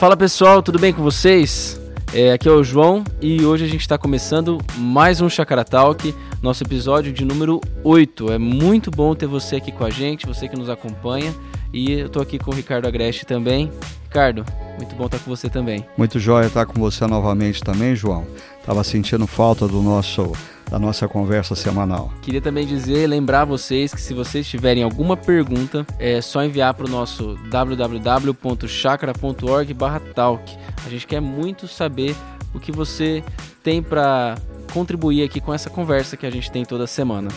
Fala pessoal, tudo bem com vocês? É, aqui é o João e hoje a gente está começando mais um Chakra Talk, nosso episódio de número 8. É muito bom ter você aqui com a gente, você que nos acompanha. E eu tô aqui com o Ricardo Agreste também. Ricardo, muito bom estar com você também. Muito jóia estar com você novamente também, João. Tava sentindo falta do nosso da nossa conversa semanal. Queria também dizer, lembrar vocês que se vocês tiverem alguma pergunta, é só enviar para o nosso www.chakra.org/talk. A gente quer muito saber o que você tem para contribuir aqui com essa conversa que a gente tem toda semana.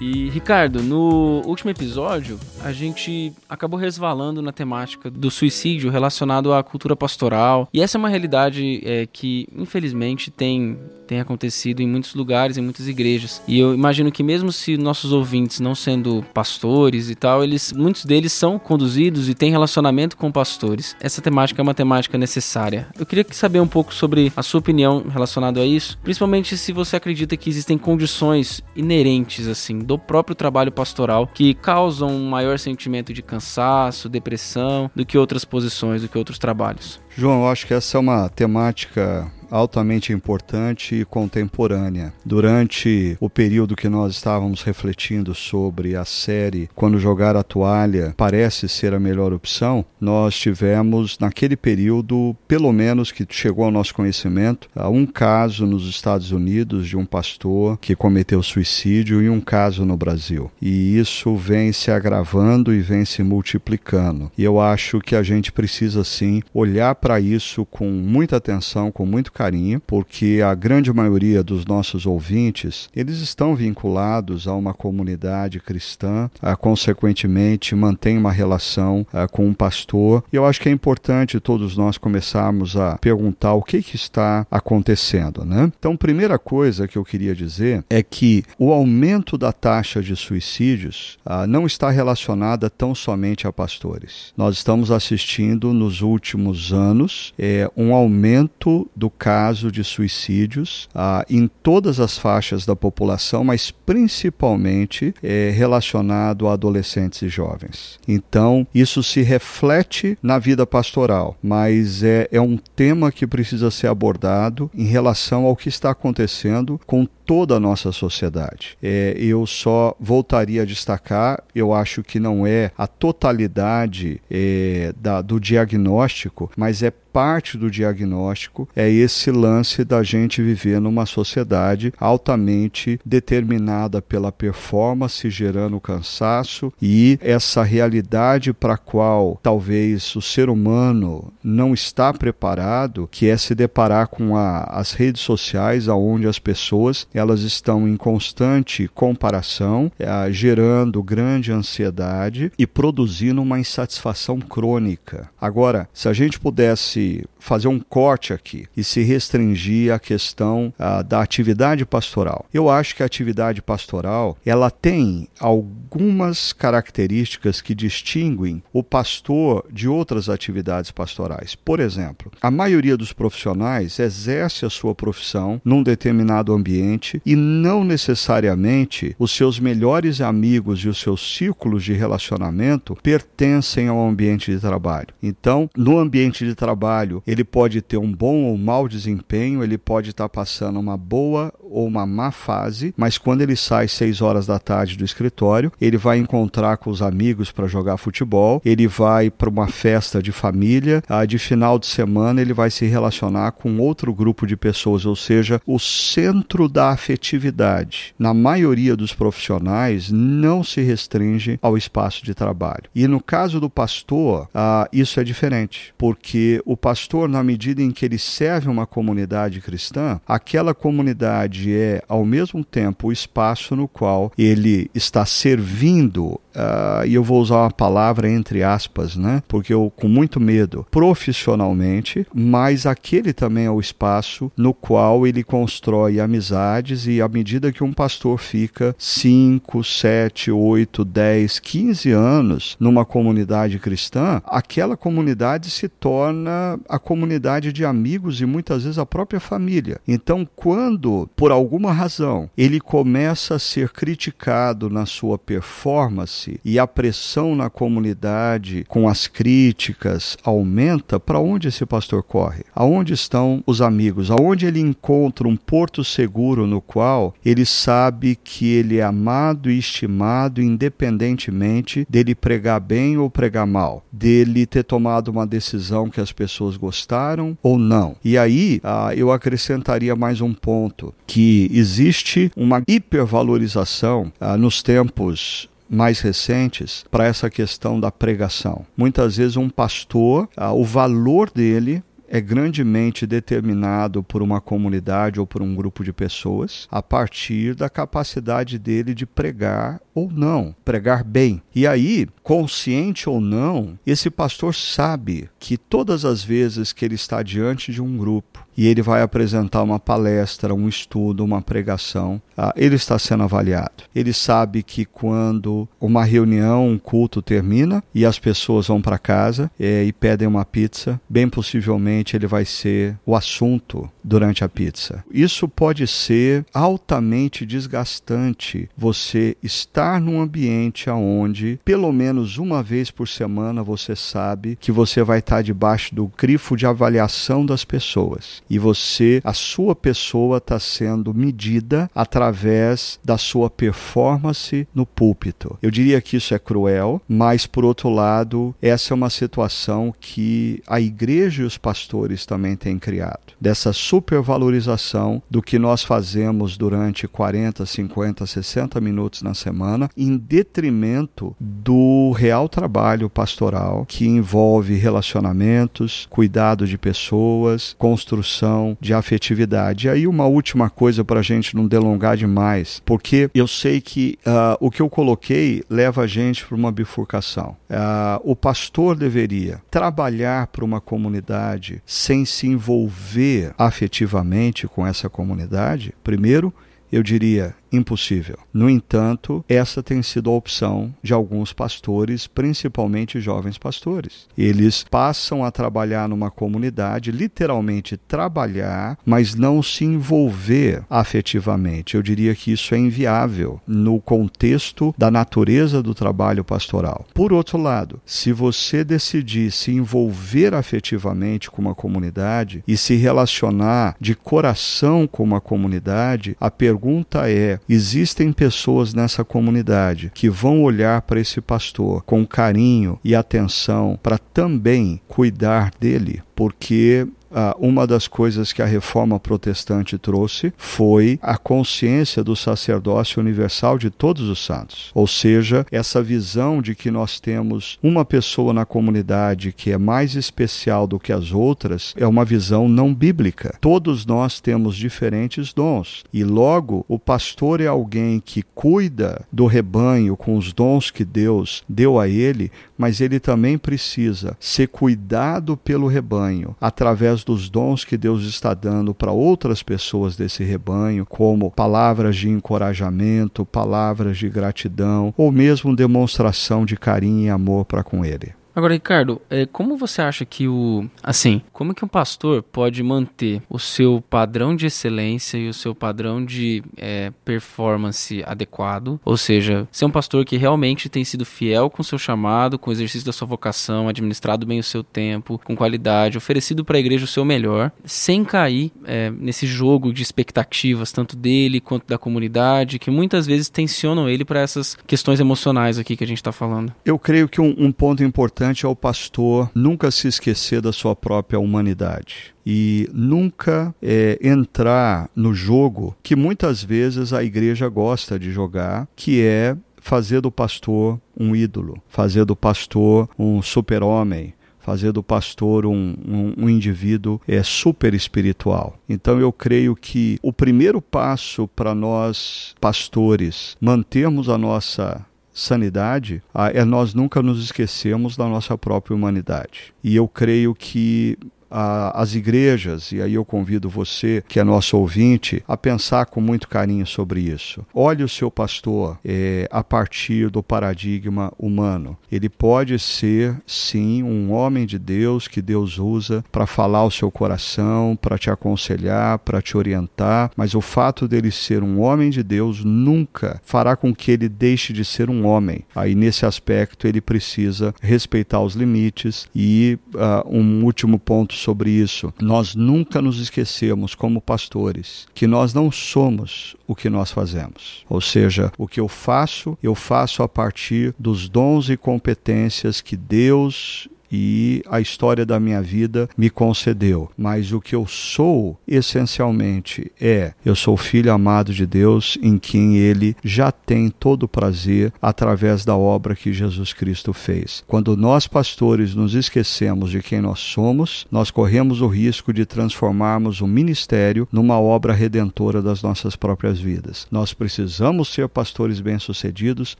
E Ricardo, no último episódio, a gente acabou resvalando na temática do suicídio relacionado à cultura pastoral. E essa é uma realidade é, que, infelizmente, tem tem acontecido em muitos lugares, em muitas igrejas. E eu imagino que mesmo se nossos ouvintes não sendo pastores e tal, eles muitos deles são conduzidos e têm relacionamento com pastores. Essa temática é uma temática necessária. Eu queria saber um pouco sobre a sua opinião relacionada a isso, principalmente se você acredita que existem condições inerentes assim do próprio trabalho pastoral que causam um maior sentimento de cansaço, depressão do que outras posições, do que outros trabalhos. João, eu acho que essa é uma temática altamente importante e contemporânea. Durante o período que nós estávamos refletindo sobre a série Quando Jogar a Toalha parece ser a melhor opção, nós tivemos naquele período, pelo menos que chegou ao nosso conhecimento, um caso nos Estados Unidos de um pastor que cometeu suicídio e um caso no Brasil. E isso vem se agravando e vem se multiplicando. E eu acho que a gente precisa sim olhar para isso com muita atenção, com muito carinho, porque a grande maioria dos nossos ouvintes, eles estão vinculados a uma comunidade cristã, a, consequentemente mantém uma relação a, com um pastor. E eu acho que é importante todos nós começarmos a perguntar o que, que está acontecendo, né? Então, primeira coisa que eu queria dizer é que o aumento da taxa de suicídios a, não está relacionada tão somente a pastores. Nós estamos assistindo nos últimos anos é, um aumento do caso de suicídios ah, em todas as faixas da população, mas principalmente é, relacionado a adolescentes e jovens. Então, isso se reflete na vida pastoral, mas é, é um tema que precisa ser abordado em relação ao que está acontecendo com toda a nossa sociedade. É, eu só voltaria a destacar, eu acho que não é a totalidade é, da, do diagnóstico, mas é parte do diagnóstico é esse lance da gente viver numa sociedade altamente determinada pela performance, gerando cansaço e essa realidade para a qual talvez o ser humano não está preparado, que é se deparar com a, as redes sociais, aonde as pessoas elas estão em constante comparação, é, gerando grande ansiedade e produzindo uma insatisfação crônica. Agora, se a gente pudesse fazer um corte aqui e se restringir à questão ah, da atividade pastoral. Eu acho que a atividade pastoral ela tem algumas características que distinguem o pastor de outras atividades pastorais. Por exemplo, a maioria dos profissionais exerce a sua profissão num determinado ambiente e não necessariamente os seus melhores amigos e os seus círculos de relacionamento pertencem ao ambiente de trabalho. Então, no ambiente de trabalho trabalho, ele pode ter um bom ou mau desempenho, ele pode estar tá passando uma boa ou uma má fase, mas quando ele sai seis horas da tarde do escritório, ele vai encontrar com os amigos para jogar futebol, ele vai para uma festa de família, ah, de final de semana ele vai se relacionar com outro grupo de pessoas, ou seja, o centro da afetividade, na maioria dos profissionais, não se restringe ao espaço de trabalho. E no caso do pastor, ah, isso é diferente, porque o pastor, na medida em que ele serve uma comunidade cristã, aquela comunidade é, ao mesmo tempo, o espaço no qual ele está servindo uh, e eu vou usar uma palavra entre aspas, né? Porque eu, com muito medo, profissionalmente, mas aquele também é o espaço no qual ele constrói amizades e à medida que um pastor fica 5, 7, 8, 10, 15 anos numa comunidade cristã, aquela comunidade se torna a comunidade de amigos e muitas vezes a própria família. Então, quando, por alguma razão, ele começa a ser criticado na sua performance e a pressão na comunidade com as críticas aumenta, para onde esse pastor corre? Aonde estão os amigos? Aonde ele encontra um porto seguro no qual ele sabe que ele é amado e estimado independentemente dele pregar bem ou pregar mal, dele ter tomado uma decisão que as pessoas gostaram ou não. E aí ah, eu acrescentaria mais um ponto, que existe uma hipervalorização ah, nos tempos mais recentes para essa questão da pregação. Muitas vezes um pastor, ah, o valor dele é grandemente determinado por uma comunidade ou por um grupo de pessoas a partir da capacidade dele de pregar ou não, pregar bem. E aí, consciente ou não, esse pastor sabe que todas as vezes que ele está diante de um grupo e ele vai apresentar uma palestra, um estudo, uma pregação, ah, ele está sendo avaliado. Ele sabe que quando uma reunião, um culto termina e as pessoas vão para casa é, e pedem uma pizza, bem possivelmente ele vai ser o assunto durante a pizza. Isso pode ser altamente desgastante. Você estar num ambiente onde, pelo menos uma vez por semana, você sabe que você vai estar debaixo do grifo de avaliação das pessoas e você, a sua pessoa está sendo medida através da sua performance no púlpito. Eu diria que isso é cruel, mas por outro lado, essa é uma situação que a igreja e os pastores também têm criado. Dessa supervalorização do que nós fazemos durante 40, 50, 60 minutos na semana, em detrimento do real trabalho pastoral que envolve relacionamentos, cuidado de pessoas, construção de afetividade. E aí, uma última coisa para a gente não delongar demais, porque eu sei que uh, o que eu coloquei leva a gente para uma bifurcação. Uh, o pastor deveria trabalhar para uma comunidade sem se envolver afetivamente com essa comunidade, primeiro eu diria, impossível. No entanto, essa tem sido a opção de alguns pastores, principalmente jovens pastores. Eles passam a trabalhar numa comunidade, literalmente trabalhar, mas não se envolver afetivamente. Eu diria que isso é inviável no contexto da natureza do trabalho pastoral. Por outro lado, se você decidir se envolver afetivamente com uma comunidade e se relacionar de coração com uma comunidade, a pergunta é existem pessoas nessa comunidade que vão olhar para esse pastor com carinho e atenção para também cuidar dele, porque ah, uma das coisas que a reforma protestante trouxe foi a consciência do sacerdócio universal de todos os santos. Ou seja, essa visão de que nós temos uma pessoa na comunidade que é mais especial do que as outras é uma visão não bíblica. Todos nós temos diferentes dons e logo o pastor é alguém que cuida do rebanho com os dons que Deus deu a ele, mas ele também precisa ser cuidado pelo rebanho através através dos dons que Deus está dando para outras pessoas desse rebanho, como palavras de encorajamento, palavras de gratidão ou mesmo demonstração de carinho e amor para com ele. Agora, Ricardo, é, como você acha que o. Assim, como que um pastor pode manter o seu padrão de excelência e o seu padrão de é, performance adequado? Ou seja, ser um pastor que realmente tem sido fiel com o seu chamado, com o exercício da sua vocação, administrado bem o seu tempo, com qualidade, oferecido para a igreja o seu melhor, sem cair é, nesse jogo de expectativas, tanto dele quanto da comunidade, que muitas vezes tensionam ele para essas questões emocionais aqui que a gente está falando. Eu creio que um, um ponto importante importante ao pastor nunca se esquecer da sua própria humanidade e nunca é, entrar no jogo que muitas vezes a igreja gosta de jogar, que é fazer do pastor um ídolo, fazer do pastor um super-homem, fazer do pastor um, um, um, indivíduo é super espiritual. Então eu creio que o primeiro passo para nós pastores mantermos a nossa sanidade é nós nunca nos esquecemos da nossa própria humanidade. E eu creio que a, as igrejas, e aí eu convido você, que é nosso ouvinte, a pensar com muito carinho sobre isso. Olhe o seu pastor é, a partir do paradigma humano. Ele pode ser, sim, um homem de Deus que Deus usa para falar o seu coração, para te aconselhar, para te orientar, mas o fato dele ser um homem de Deus nunca fará com que ele deixe de ser um homem. Aí, nesse aspecto, ele precisa respeitar os limites. E uh, um último ponto sobre isso: nós nunca nos esquecemos, como pastores, que nós não somos o que nós fazemos. Ou seja, o que eu faço, eu faço a partir dos dons e competências que Deus e a história da minha vida me concedeu. Mas o que eu sou, essencialmente, é: eu sou filho amado de Deus, em quem Ele já tem todo o prazer através da obra que Jesus Cristo fez. Quando nós, pastores, nos esquecemos de quem nós somos, nós corremos o risco de transformarmos o ministério numa obra redentora das nossas próprias vidas. Nós precisamos ser pastores bem-sucedidos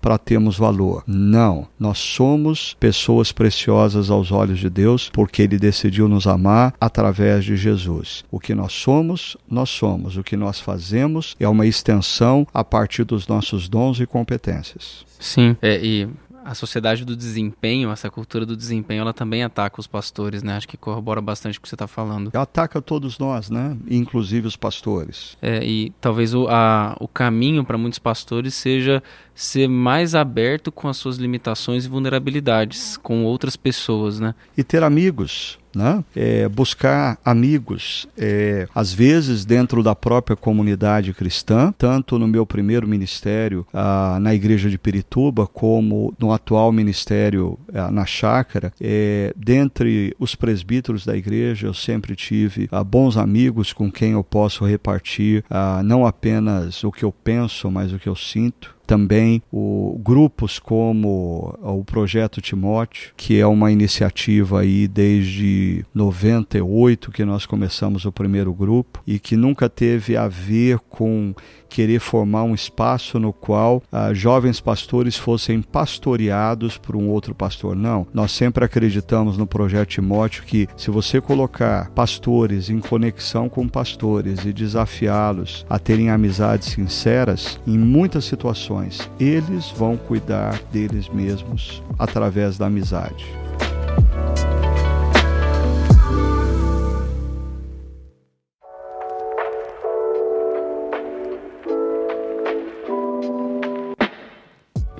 para termos valor. Não, nós somos pessoas preciosas ao aos olhos de Deus, porque ele decidiu nos amar através de Jesus. O que nós somos, nós somos. O que nós fazemos é uma extensão a partir dos nossos dons e competências. Sim, é, e a sociedade do desempenho, essa cultura do desempenho, ela também ataca os pastores, né? Acho que corrobora bastante com o que você está falando. Ataca todos nós, né? Inclusive os pastores. É, e talvez o, a, o caminho para muitos pastores seja ser mais aberto com as suas limitações e vulnerabilidades com outras pessoas, né? E ter amigos né? É, buscar amigos, é, às vezes dentro da própria comunidade cristã, tanto no meu primeiro ministério ah, na igreja de Pirituba, como no atual ministério ah, na chácara, é, dentre os presbíteros da igreja, eu sempre tive ah, bons amigos com quem eu posso repartir não apenas o que eu penso, mas o que eu sinto também o, grupos como o Projeto Timóteo, que é uma iniciativa aí desde 98 que nós começamos o primeiro grupo e que nunca teve a ver com querer formar um espaço no qual ah, jovens pastores fossem pastoreados por um outro pastor. Não, nós sempre acreditamos no projeto Timóteo que se você colocar pastores em conexão com pastores e desafiá-los a terem amizades sinceras, em muitas situações eles vão cuidar deles mesmos através da amizade.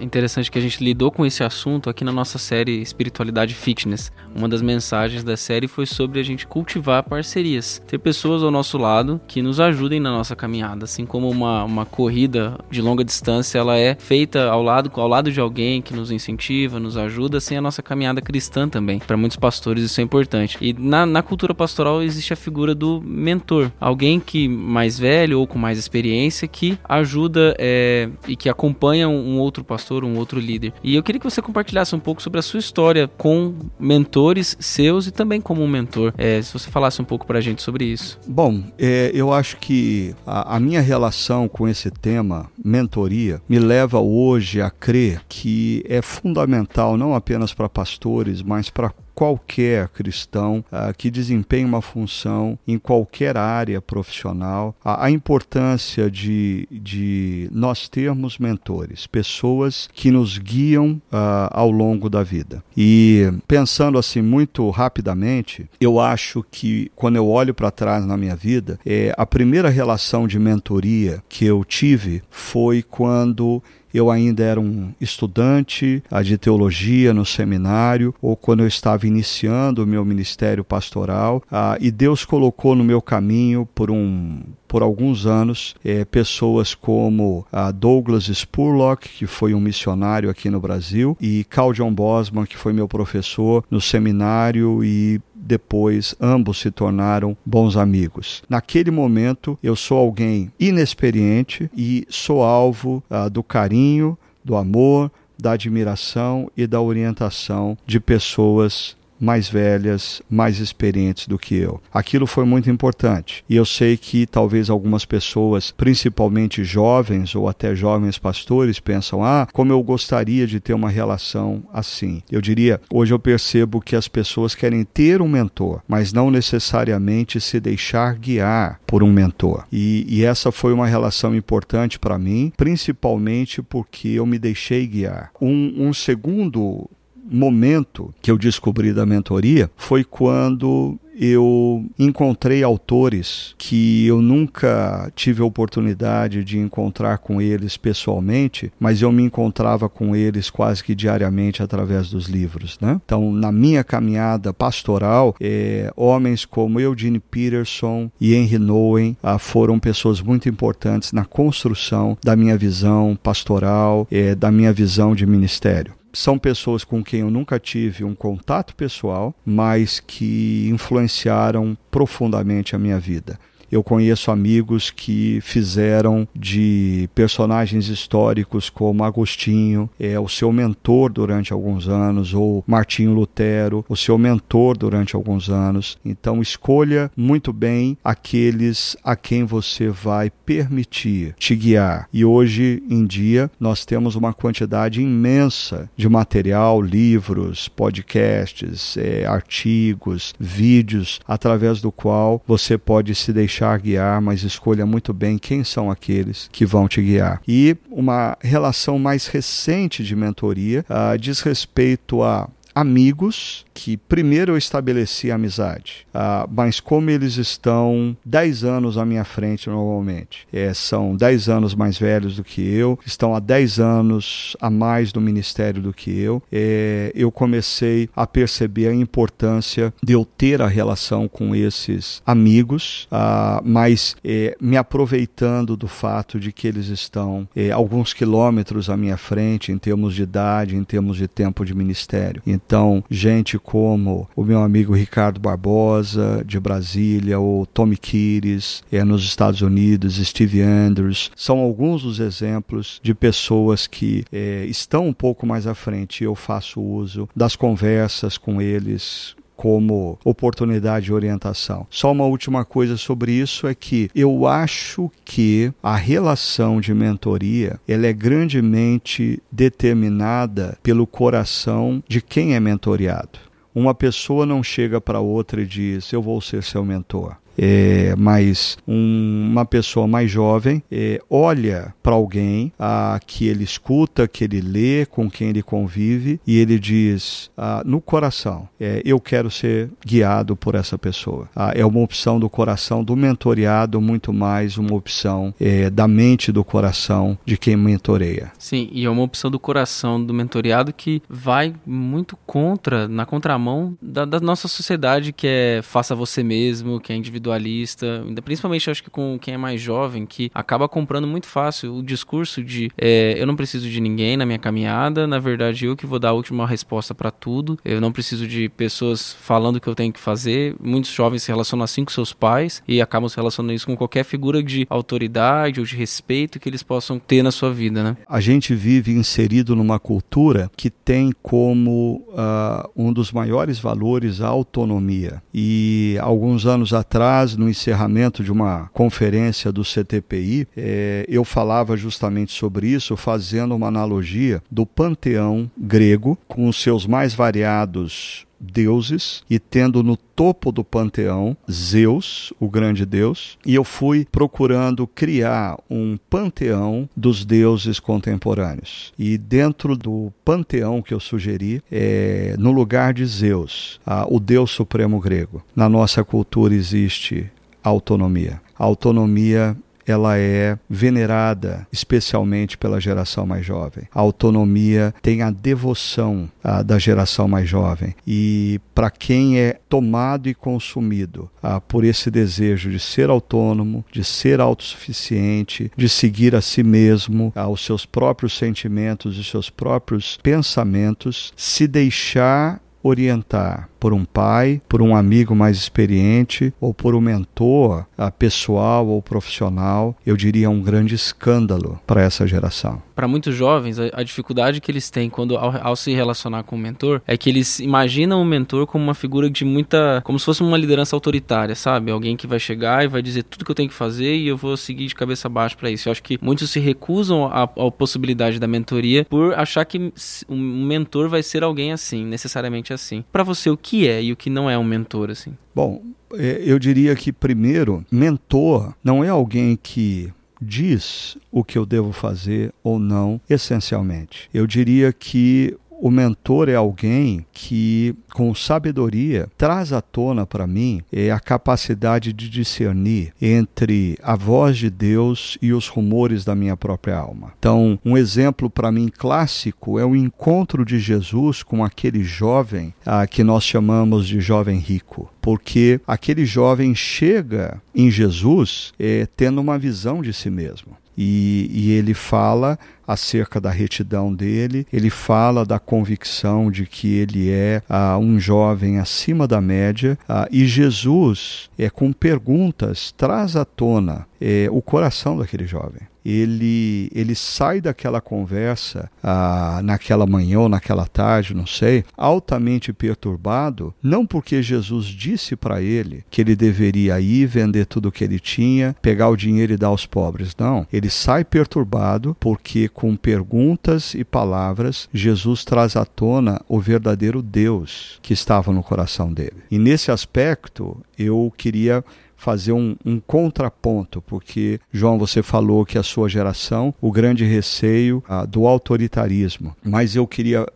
Interessante que a gente lidou com esse assunto aqui na nossa série Espiritualidade Fitness. Uma das mensagens da série foi sobre a gente cultivar parcerias, ter pessoas ao nosso lado que nos ajudem na nossa caminhada, assim como uma, uma corrida de longa distância, ela é feita ao lado ao lado de alguém que nos incentiva, nos ajuda, assim a nossa caminhada cristã também. Para muitos pastores isso é importante. E na, na cultura pastoral existe a figura do mentor, alguém que mais velho ou com mais experiência que ajuda é, e que acompanha um, um outro pastor um outro líder. E eu queria que você compartilhasse um pouco sobre a sua história com mentores seus e também como um mentor. É, se você falasse um pouco para a gente sobre isso. Bom, é, eu acho que a, a minha relação com esse tema, mentoria, me leva hoje a crer que é fundamental não apenas para pastores, mas para qualquer cristão uh, que desempenhe uma função em qualquer área profissional, a, a importância de, de nós termos mentores, pessoas que nos guiam uh, ao longo da vida. E pensando assim muito rapidamente, eu acho que quando eu olho para trás na minha vida, é, a primeira relação de mentoria que eu tive foi quando eu ainda era um estudante de teologia no seminário, ou quando eu estava iniciando o meu ministério pastoral, ah, e Deus colocou no meu caminho por um por alguns anos é, pessoas como a Douglas Spurlock, que foi um missionário aqui no Brasil, e Carl John Bosman, que foi meu professor no seminário e depois ambos se tornaram bons amigos. Naquele momento, eu sou alguém inexperiente e sou alvo uh, do carinho, do amor, da admiração e da orientação de pessoas mais velhas, mais experientes do que eu. Aquilo foi muito importante. E eu sei que talvez algumas pessoas, principalmente jovens ou até jovens pastores, pensam: ah, como eu gostaria de ter uma relação assim. Eu diria, hoje eu percebo que as pessoas querem ter um mentor, mas não necessariamente se deixar guiar por um mentor. E, e essa foi uma relação importante para mim, principalmente porque eu me deixei guiar. Um, um segundo momento que eu descobri da mentoria foi quando eu encontrei autores que eu nunca tive a oportunidade de encontrar com eles pessoalmente, mas eu me encontrava com eles quase que diariamente através dos livros. Né? Então, na minha caminhada pastoral, é, homens como Eugene Peterson e Henry Nowen ah, foram pessoas muito importantes na construção da minha visão pastoral, é, da minha visão de ministério são pessoas com quem eu nunca tive um contato pessoal, mas que influenciaram profundamente a minha vida. Eu conheço amigos que fizeram de personagens históricos como Agostinho, é, o seu mentor durante alguns anos, ou Martinho Lutero, o seu mentor durante alguns anos. Então, escolha muito bem aqueles a quem você vai permitir te guiar. E hoje em dia, nós temos uma quantidade imensa de material, livros, podcasts, é, artigos, vídeos, através do qual você pode se deixar deixar guiar, mas escolha muito bem quem são aqueles que vão te guiar. E uma relação mais recente de mentoria uh, diz respeito a amigos que primeiro eu estabeleci amizade, uh, mas como eles estão 10 anos à minha frente normalmente, é, são 10 anos mais velhos do que eu, estão há 10 anos a mais no ministério do que eu, é, eu comecei a perceber a importância de eu ter a relação com esses amigos, uh, mas é, me aproveitando do fato de que eles estão é, alguns quilômetros à minha frente em termos de idade, em termos de tempo de ministério. Então, gente como o meu amigo Ricardo Barbosa, de Brasília, ou Tommy Kires, é, nos Estados Unidos, Steve Andrews, são alguns dos exemplos de pessoas que é, estão um pouco mais à frente. Eu faço uso das conversas com eles, como oportunidade de orientação. Só uma última coisa sobre isso é que eu acho que a relação de mentoria ela é grandemente determinada pelo coração de quem é mentoriado. Uma pessoa não chega para outra e diz: Eu vou ser seu mentor é, mas um, uma pessoa mais jovem é, olha para alguém a, que ele escuta, que ele lê, com quem ele convive e ele diz ah, no coração: é, Eu quero ser guiado por essa pessoa. Ah, é uma opção do coração do mentoriado, muito mais uma opção é, da mente do coração de quem mentoreia. Sim, e é uma opção do coração do mentoriado que vai muito contra, na contramão da, da nossa sociedade que é faça você mesmo, que é individual individualista, principalmente acho que com quem é mais jovem, que acaba comprando muito fácil o discurso de é, eu não preciso de ninguém na minha caminhada, na verdade eu que vou dar a última resposta para tudo, eu não preciso de pessoas falando o que eu tenho que fazer. Muitos jovens se relacionam assim com seus pais e acabam se relacionando isso com qualquer figura de autoridade ou de respeito que eles possam ter na sua vida, né? A gente vive inserido numa cultura que tem como uh, um dos maiores valores a autonomia. E alguns anos atrás no encerramento de uma conferência do CTPI, é, eu falava justamente sobre isso, fazendo uma analogia do panteão grego, com os seus mais variados deuses e tendo no topo do panteão Zeus, o grande deus, e eu fui procurando criar um panteão dos deuses contemporâneos. E dentro do panteão que eu sugeri, é, no lugar de Zeus, o deus supremo grego, na nossa cultura existe autonomia. A autonomia ela é venerada especialmente pela geração mais jovem. A autonomia tem a devoção da geração mais jovem. E para quem é tomado e consumido a, por esse desejo de ser autônomo, de ser autossuficiente, de seguir a si mesmo, aos seus próprios sentimentos e seus próprios pensamentos, se deixar orientar por um pai, por um amigo mais experiente ou por um mentor pessoal ou profissional, eu diria um grande escândalo para essa geração. Para muitos jovens, a, dificuldade que eles têm quando ao, ao, se relacionar com o mentor é que eles imaginam o mentor como uma figura de muita, como se fosse uma liderança autoritária, sabe? Alguém que vai chegar e vai dizer tudo que eu tenho que fazer e eu vou seguir de cabeça baixa para isso. Eu acho que muitos se recusam à, à possibilidade da mentoria por achar que um mentor vai ser alguém assim, necessariamente assim. Para você, o que é e o que não é um mentor assim? Bom, é, eu diria que primeiro, mentor não é alguém que diz o que eu devo fazer ou não, essencialmente. Eu diria que o mentor é alguém que, com sabedoria, traz à tona para mim é a capacidade de discernir entre a voz de Deus e os rumores da minha própria alma. Então, um exemplo para mim clássico é o encontro de Jesus com aquele jovem que nós chamamos de jovem rico, porque aquele jovem chega em Jesus é, tendo uma visão de si mesmo. E, e, ele fala acerca da retidão dele, ele fala da convicção de que ele é uh, um jovem acima da média, uh, e Jesus, é, com perguntas, traz à tona é, o coração daquele jovem ele, ele sai daquela conversa ah, naquela manhã ou naquela tarde, não sei, altamente perturbado, não porque Jesus disse para ele que ele deveria ir vender tudo o que ele tinha, pegar o dinheiro e dar aos pobres. Não. Ele sai perturbado porque, com perguntas e palavras, Jesus traz à tona o verdadeiro Deus que estava no coração dele. E nesse aspecto, eu queria fazer um, um, contraponto, porque, João, você falou que a sua geração, o grande receio ah, do autoritarismo. Mas eu queria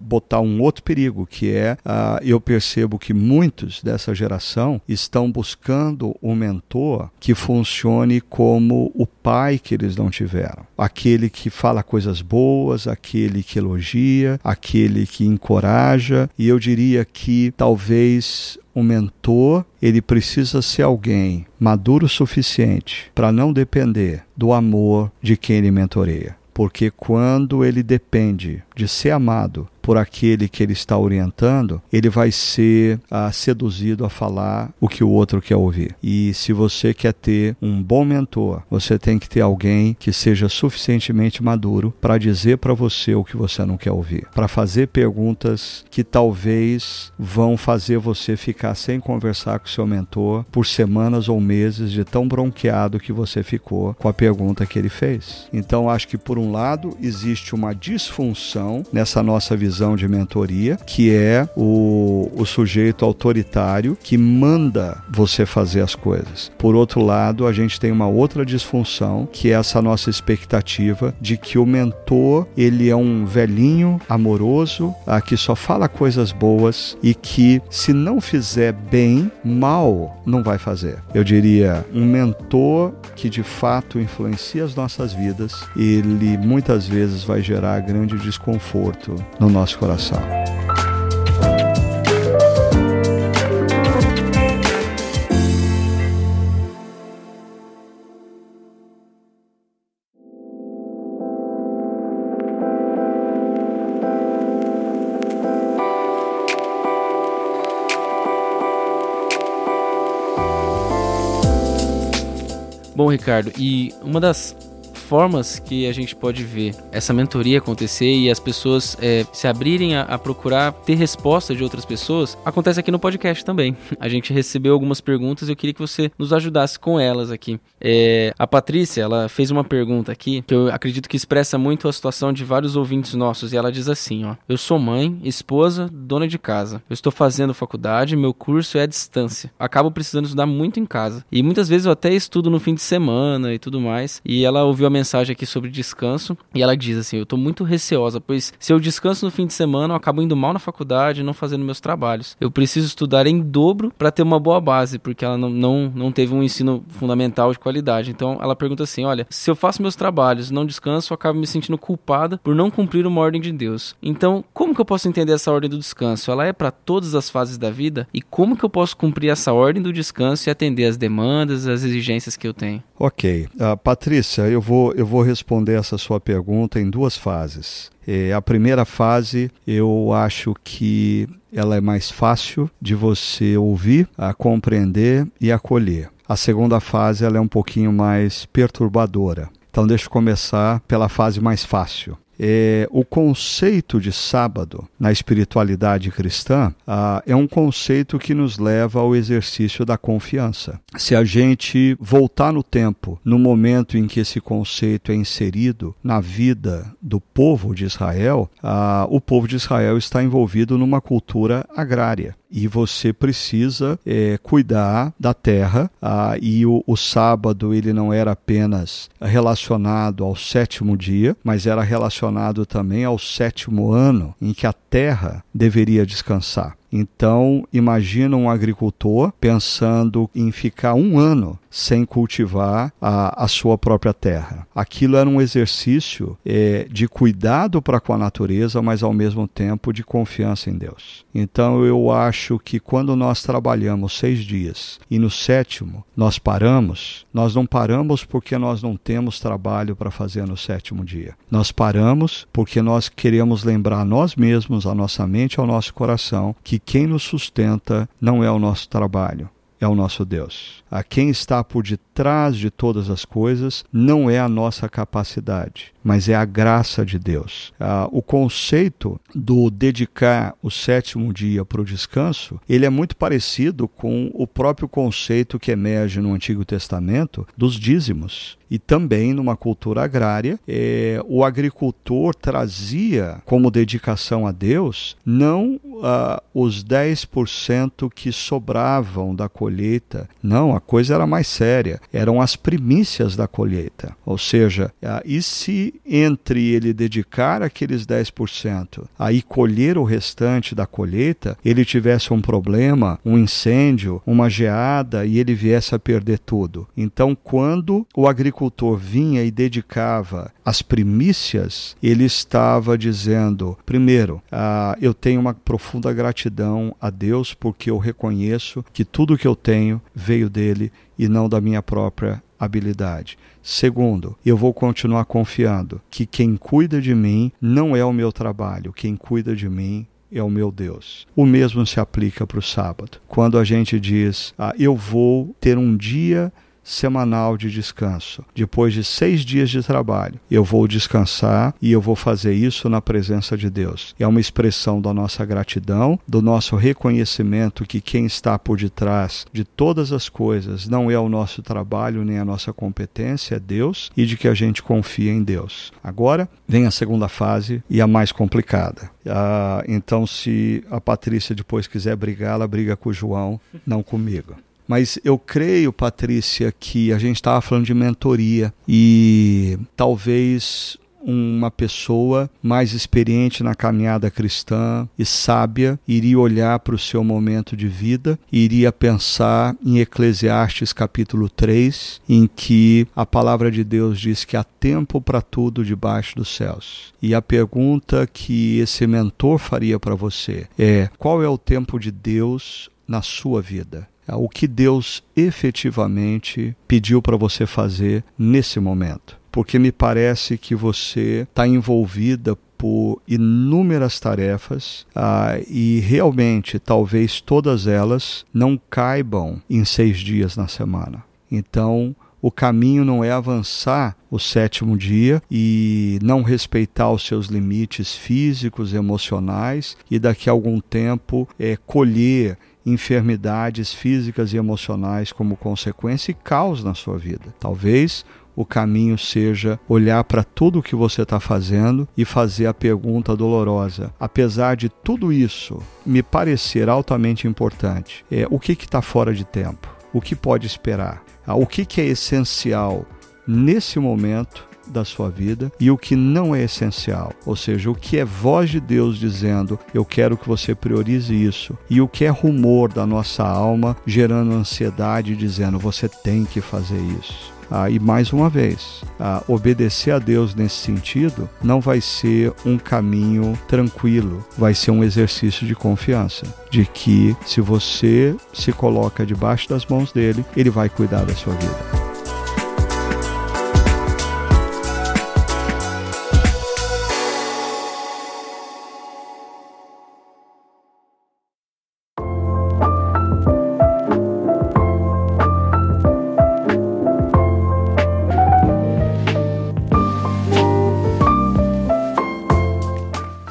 Botar um outro perigo, que é uh, eu percebo que muitos dessa geração estão buscando um mentor que funcione como o pai que eles não tiveram. Aquele que fala coisas boas, aquele que elogia, aquele que encoraja. E eu diria que talvez o mentor ele precisa ser alguém maduro o suficiente para não depender do amor de quem ele mentoreia. Porque quando ele depende de ser amado por aquele que ele está orientando, ele vai ser ah, seduzido a falar o que o outro quer ouvir. E se você quer ter um bom mentor, você tem que ter alguém que seja suficientemente maduro para dizer para você o que você não quer ouvir, para fazer perguntas que talvez vão fazer você ficar sem conversar com seu mentor por semanas ou meses de tão bronqueado que você ficou com a pergunta que ele fez. Então acho que por um lado existe uma disfunção nessa nossa visão visão de mentoria, que é o, o sujeito autoritário que manda você fazer as coisas. Por outro lado, a gente tem uma outra disfunção, que é essa nossa expectativa de que o mentor ele é um velhinho amoroso, ah, que só fala coisas boas e que se não fizer bem, mal não vai fazer. Eu diria um mentor que de fato influencia as nossas vidas, ele muitas vezes vai gerar grande desconforto no nosso nosso coração. Bom, Ricardo, e uma das formas que a gente pode ver essa mentoria acontecer e as pessoas é, se abrirem a, a, procurar ter resposta de outras pessoas, acontece aqui no podcast também. A gente recebeu algumas perguntas e eu queria que você nos ajudasse com elas aqui. É, a Patrícia, ela fez uma pergunta aqui que eu acredito que expressa muito a situação de vários ouvintes nossos e ela diz assim, ó: Eu sou mãe, esposa, dona de casa. Eu estou fazendo faculdade, meu curso é à distância. Acabo precisando estudar muito em casa. E muitas vezes eu até estudo no fim de semana e tudo mais. E ela ouviu a mensagem aqui sobre descanso e ela diz assim: Eu tô muito receosa, pois se eu descanso no fim de semana, eu acabo indo mal na faculdade, não fazendo meus trabalhos. Eu preciso estudar em dobro para ter uma boa base, porque ela não, não, não teve um ensino fundamental de qualidade. Então ela pergunta assim: Olha, se eu faço meus trabalhos, não descanso, eu acabo me sentindo culpada por não cumprir uma ordem de Deus. Então, como que eu posso entender essa ordem do descanso? Ela é para todas as fases da vida? E como que eu posso cumprir essa ordem do descanso e atender as demandas, as exigências que eu tenho? Ok. Uh, Patrícia, eu vou vou, eu vou responder essa sua pergunta em duas fases. É, a primeira fase, eu acho que ela é mais fácil de você ouvir, a compreender e acolher. A segunda fase, ela é um pouquinho mais perturbadora. Então, deixa eu começar pela fase mais fácil. É, o conceito de sábado na espiritualidade cristã ah, é um conceito que nos leva ao exercício da confiança. Se a gente voltar no tempo, no momento em que esse conceito é inserido na vida do povo de Israel, ah, o povo de Israel está envolvido numa cultura agrária e você precisa é, cuidar da terra. Ah, e o, o, sábado ele não era apenas relacionado ao sétimo dia, mas era relacionado também ao sétimo ano em que a terra deveria descansar. Então, imagina um agricultor pensando em ficar um ano sem cultivar a, a sua própria terra. Aquilo era um exercício é, de cuidado para com a natureza, mas ao mesmo tempo de confiança em Deus. Então, eu acho que quando nós trabalhamos seis dias e no sétimo nós paramos, nós não paramos porque nós não temos trabalho para fazer no sétimo dia. Nós paramos porque nós queremos lembrar a nós mesmos, a nossa mente, ao nosso coração, que quem nos sustenta não é o nosso trabalho, é o nosso Deus. A quem está por detrás de todas as coisas não é a nossa capacidade, mas é a graça de Deus. Ah, o conceito do dedicar o sétimo dia para o descanso, ele é muito parecido com o próprio conceito que emerge no Antigo Testamento dos dízimos e também numa cultura agrária, é, o agricultor trazia como dedicação a Deus não ah, os 10% que sobravam da colheita, não, a coisa era mais séria, eram as primícias da colheita. Ou seja, ah, e se entre ele dedicar aqueles 10%, aí colher o restante da colheita, ele tivesse um problema, um incêndio, uma geada e ele viesse a perder tudo. Então, quando o agricultor vinha e dedicava as primícias, ele estava dizendo: primeiro, ah, eu tenho uma profunda gratidão a Deus porque eu reconheço que tudo que eu tenho veio dele e não da minha própria habilidade. Segundo, eu vou continuar confiando que quem cuida de mim não é o meu trabalho, quem cuida de mim é o meu Deus. O mesmo se aplica para o sábado. Quando a gente diz, ah, eu vou ter um dia semanal de descanso. Depois de seis dias de trabalho, eu vou descansar e eu vou fazer isso na presença de Deus. É uma expressão da nossa gratidão, do nosso reconhecimento que quem está por detrás de todas as coisas não é o nosso trabalho nem a nossa competência, é Deus e de que a gente confia em Deus. Agora vem a segunda fase e a mais complicada. Ah, então, se a Patrícia depois quiser brigar, ela briga com o João, não comigo. Mas eu creio, Patrícia, que a gente estava falando de mentoria e talvez uma pessoa mais experiente na caminhada cristã e sábia iria olhar para o seu momento de vida iria pensar em Eclesiastes capítulo 3, em que a palavra de Deus diz que há tempo para tudo debaixo dos céus. E a pergunta que esse mentor faria para você é: qual é o tempo de Deus na sua vida? O que Deus efetivamente pediu para você fazer nesse momento. Porque me parece que você está envolvida por inúmeras tarefas ah, e realmente talvez todas elas não caibam em seis dias na semana. Então, o caminho não é avançar o sétimo dia e não respeitar os seus limites físicos, emocionais e daqui a algum tempo é, colher enfermidades físicas e emocionais como consequência e caos na sua vida. Talvez o caminho seja olhar para tudo o que você está fazendo e fazer a pergunta dolorosa. Apesar de tudo isso me parecer altamente importante, é o que está fora de tempo? O que pode esperar? Ah, o que, que é essencial nesse momento da sua vida e o que não é essencial, ou seja, o que é voz de Deus dizendo eu quero que você priorize isso e o que é rumor da nossa alma gerando ansiedade dizendo você tem que fazer isso. Ah, e mais uma vez, ah, obedecer a Deus nesse sentido não vai ser um caminho tranquilo, vai ser um exercício de confiança, de que se você se coloca debaixo das mãos dele, ele vai cuidar da sua vida.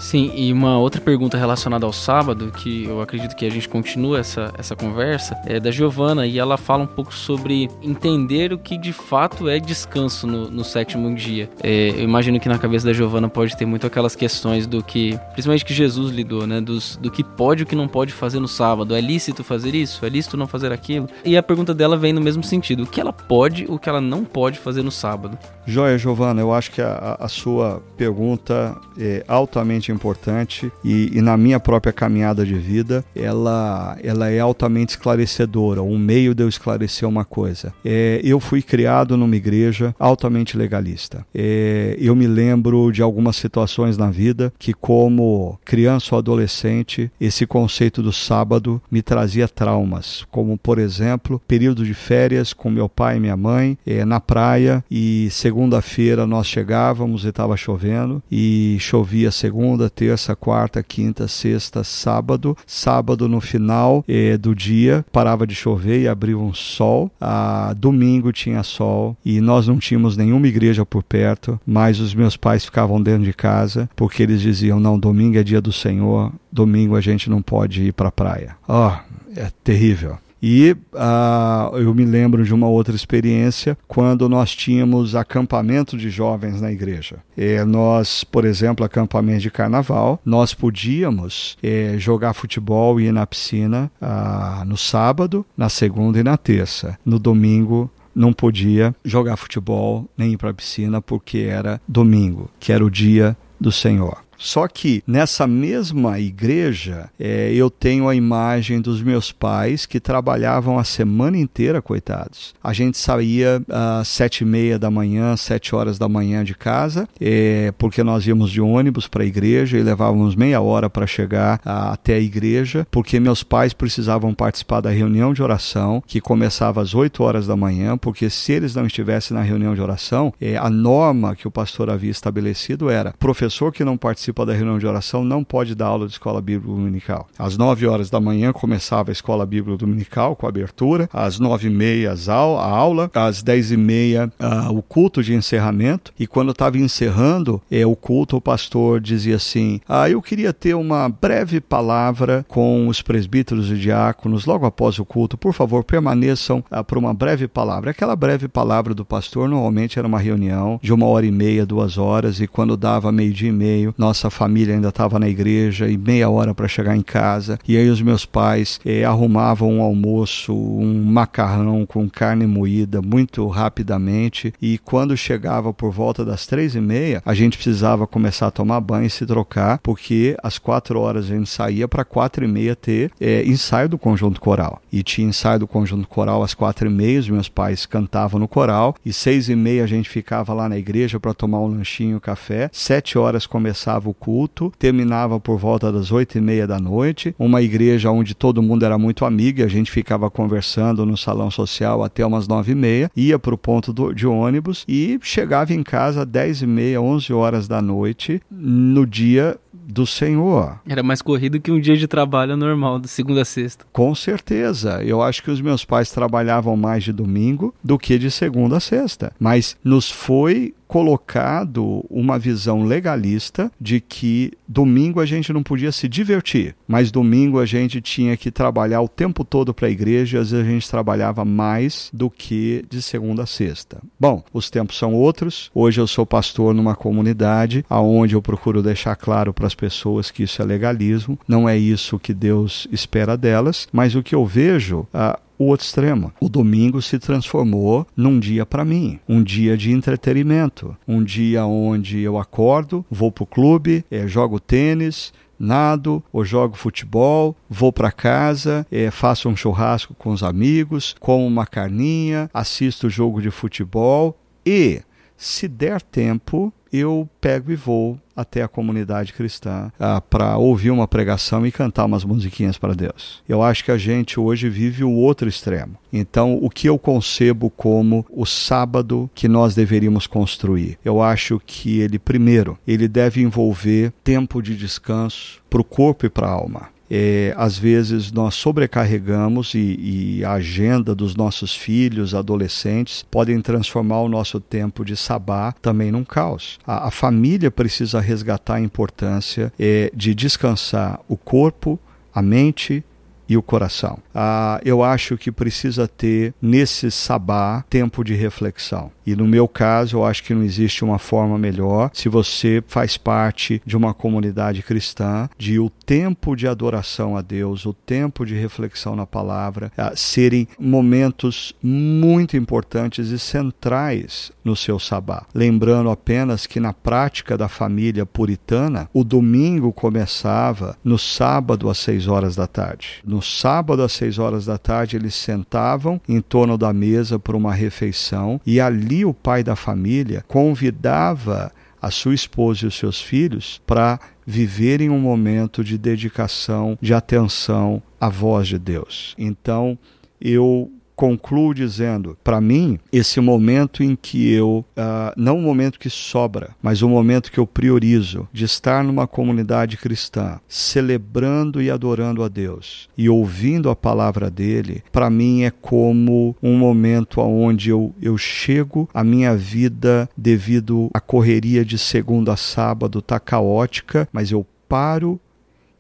Sim, e uma outra pergunta relacionada ao sábado, que eu acredito que a gente continua essa, essa conversa, é da Giovana, e ela fala um pouco sobre entender o que de fato é descanso no, no sétimo dia. É, eu imagino que na cabeça da Giovana pode ter muito aquelas questões do que, principalmente que Jesus lidou, né? Dos, do que pode e o que não pode fazer no sábado. É lícito fazer isso? É lícito não fazer aquilo? E a pergunta dela vem no mesmo sentido: o que ela pode, o que ela não pode fazer no sábado? Joia, Giovana, eu acho que a, a sua pergunta é altamente importante e, e, na minha própria caminhada de vida, ela, ela é altamente esclarecedora, um meio de eu esclarecer uma coisa. É, eu fui criado numa igreja altamente legalista. É, eu me lembro de algumas situações na vida que, como criança ou adolescente, esse conceito do sábado me trazia traumas, como, por exemplo, período de férias com meu pai e minha mãe é, na praia e segunda-feira nós chegávamos e estava chovendo e chovia segunda, terça, quarta, quinta, sexta, sábado. Sábado no final eh, do dia parava de chover e abria um sol. Ah, domingo tinha sol e nós não tínhamos nenhuma igreja por perto, mas os meus pais ficavam dentro de casa porque eles diziam: não, domingo é dia do Senhor, domingo a gente não pode ir para a praia. Ó, oh, é terrível. E uh, eu me lembro de uma outra experiência quando nós tínhamos acampamento de jovens na igreja. É, nós, por exemplo, acampamento de carnaval, nós podíamos é, jogar futebol e ir na piscina uh, no sábado, na segunda e na terça. No domingo, não podia jogar futebol nem ir para a piscina porque era domingo, que era o dia do Senhor. Só que nessa mesma igreja, é, eu tenho a imagem dos meus pais que trabalhavam a semana inteira, coitados. A gente saía às sete e meia da manhã, sete horas da manhã de casa, é, porque nós íamos de ônibus para a igreja e levávamos meia hora para chegar a, até a igreja, porque meus pais precisavam participar da reunião de oração, que começava às oito horas da manhã, porque se eles não estivessem na reunião de oração, é, a norma que o pastor havia estabelecido era professor que não participa participa da reunião de oração não pode dar aula de escola bíblica dominical. Às 9 horas da manhã começava a escola bíblica dominical com abertura, às 9 e meia a aula, às 10 e meia uh, o culto de encerramento, e quando estava encerrando é, o culto, o pastor dizia assim: Ah, eu queria ter uma breve palavra com os presbíteros e diáconos logo após o culto, por favor, permaneçam uh, por uma breve palavra. Aquela breve palavra do pastor normalmente era uma reunião de uma hora e meia, duas horas, e quando dava meio-dia e meio, nós nossa família ainda estava na igreja e meia hora para chegar em casa. E aí os meus pais eh, arrumavam um almoço, um macarrão com carne moída muito rapidamente. E quando chegava por volta das três e meia, a gente precisava começar a tomar banho e se trocar, porque às quatro horas a gente saía para quatro e meia ter eh, ensaio do conjunto coral. E tinha ensaio do conjunto coral às quatro e meia, os meus pais cantavam no coral. E seis e meia a gente ficava lá na igreja para tomar um lanchinho, café. Sete horas começava o culto, terminava por volta das oito e meia da noite, uma igreja onde todo mundo era muito amigo e a gente ficava conversando no salão social até umas nove e meia, ia para o ponto do, de ônibus e chegava em casa às dez e meia, onze horas da noite, no dia do Senhor. Era mais corrido que um dia de trabalho normal, de segunda a sexta. Com certeza. Eu acho que os meus pais trabalhavam mais de domingo do que de segunda a sexta. Mas nos foi colocado uma visão legalista de que domingo a gente não podia se divertir, mas domingo a gente tinha que trabalhar o tempo todo para a igreja, às vezes a gente trabalhava mais do que de segunda a sexta. Bom, os tempos são outros. Hoje eu sou pastor numa comunidade aonde eu procuro deixar claro para as pessoas que isso é legalismo, não é isso que Deus espera delas, mas o que eu vejo, ah, o outro extremo. O domingo se transformou num dia para mim, um dia de entretenimento, um dia onde eu acordo, vou para o clube, é, jogo tênis, nado ou jogo futebol, vou para casa, é, faço um churrasco com os amigos, como uma carninha, assisto o jogo de futebol e, se der tempo, eu pego e vou até a comunidade cristã ah, para ouvir uma pregação e cantar umas musiquinhas para Deus. Eu acho que a gente hoje vive o outro extremo. Então, o que eu concebo como o sábado que nós deveríamos construir? Eu acho que ele, primeiro, ele deve envolver tempo de descanso para o corpo e para a alma. É, às vezes nós sobrecarregamos e, e, a agenda dos nossos filhos, adolescentes, podem transformar o nosso tempo de sabá também num caos. A, a família precisa resgatar a importância é, de descansar o corpo, a mente e o coração. Ah, eu acho que precisa ter nesse sabá tempo de reflexão. E no meu caso, eu acho que não existe uma forma melhor se você faz parte de uma comunidade cristã, de o tempo de adoração a Deus, o tempo de reflexão na palavra, ah, serem momentos muito importantes e centrais no seu sabá. Lembrando apenas que na prática da família puritana, o domingo começava no sábado às seis horas da tarde. No sábado às seis horas da tarde, eles sentavam em torno da mesa para uma refeição e ali o pai da família convidava a sua esposa e os seus filhos para viverem um momento de dedicação, de atenção à voz de Deus. Então, eu concluo dizendo: para mim, esse momento em que eu, uh, não o momento que sobra, mas o momento que eu priorizo de estar numa comunidade cristã, celebrando e adorando a Deus e ouvindo a palavra dele, para mim é como um momento onde eu, eu chego, a minha vida, devido à correria de segunda a sábado, está caótica, mas eu paro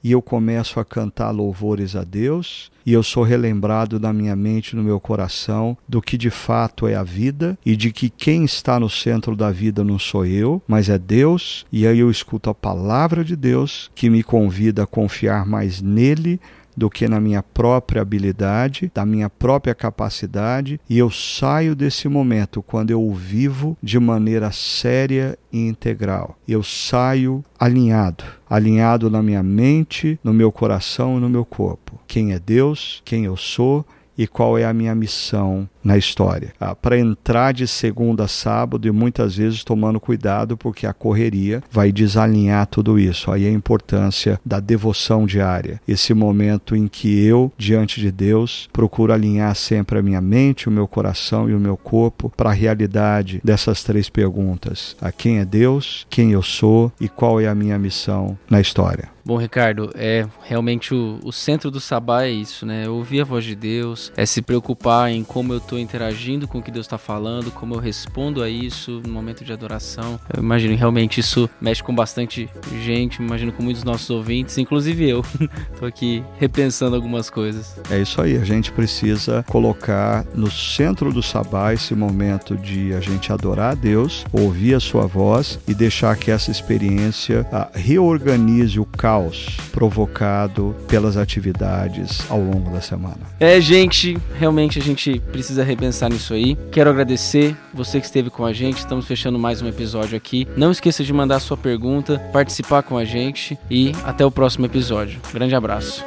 e eu começo a cantar louvores a Deus, e eu sou relembrado na minha mente, no meu coração, do que de fato é a vida e de que quem está no centro da vida não sou eu, mas é Deus, e aí eu escuto a palavra de Deus que me convida a confiar mais nele do que na minha própria habilidade, da minha própria capacidade, e eu saio desse momento quando eu o vivo de maneira séria e integral. Eu saio alinhado, alinhado na minha mente, no meu coração e no meu corpo. Quem é Deus, quem eu sou e qual é a minha missão na história. Ah, para entrar de segunda a sábado e muitas vezes tomando cuidado porque a correria vai desalinhar tudo isso. Aí a importância da devoção diária, esse momento em que eu, diante de Deus, procuro alinhar sempre a minha mente, o meu coração e o meu corpo para a realidade dessas três perguntas: a quem é Deus, quem eu sou e qual é a minha missão na história. Bom, Ricardo, é realmente o, o centro do sabá é isso, né? Ouvir a voz de Deus, é se preocupar em como eu estou interagindo com o que Deus está falando, como eu respondo a isso no momento de adoração. Eu imagino realmente isso mexe com bastante gente, imagino com muitos nossos ouvintes, inclusive eu. Estou aqui repensando algumas coisas. É isso aí, a gente precisa colocar no centro do sabá esse momento de a gente adorar a Deus, ouvir a sua voz e deixar que essa experiência reorganize o caos caos provocado pelas atividades ao longo da semana. É, gente, realmente a gente precisa repensar nisso aí. Quero agradecer você que esteve com a gente. Estamos fechando mais um episódio aqui. Não esqueça de mandar sua pergunta, participar com a gente e até o próximo episódio. Grande abraço.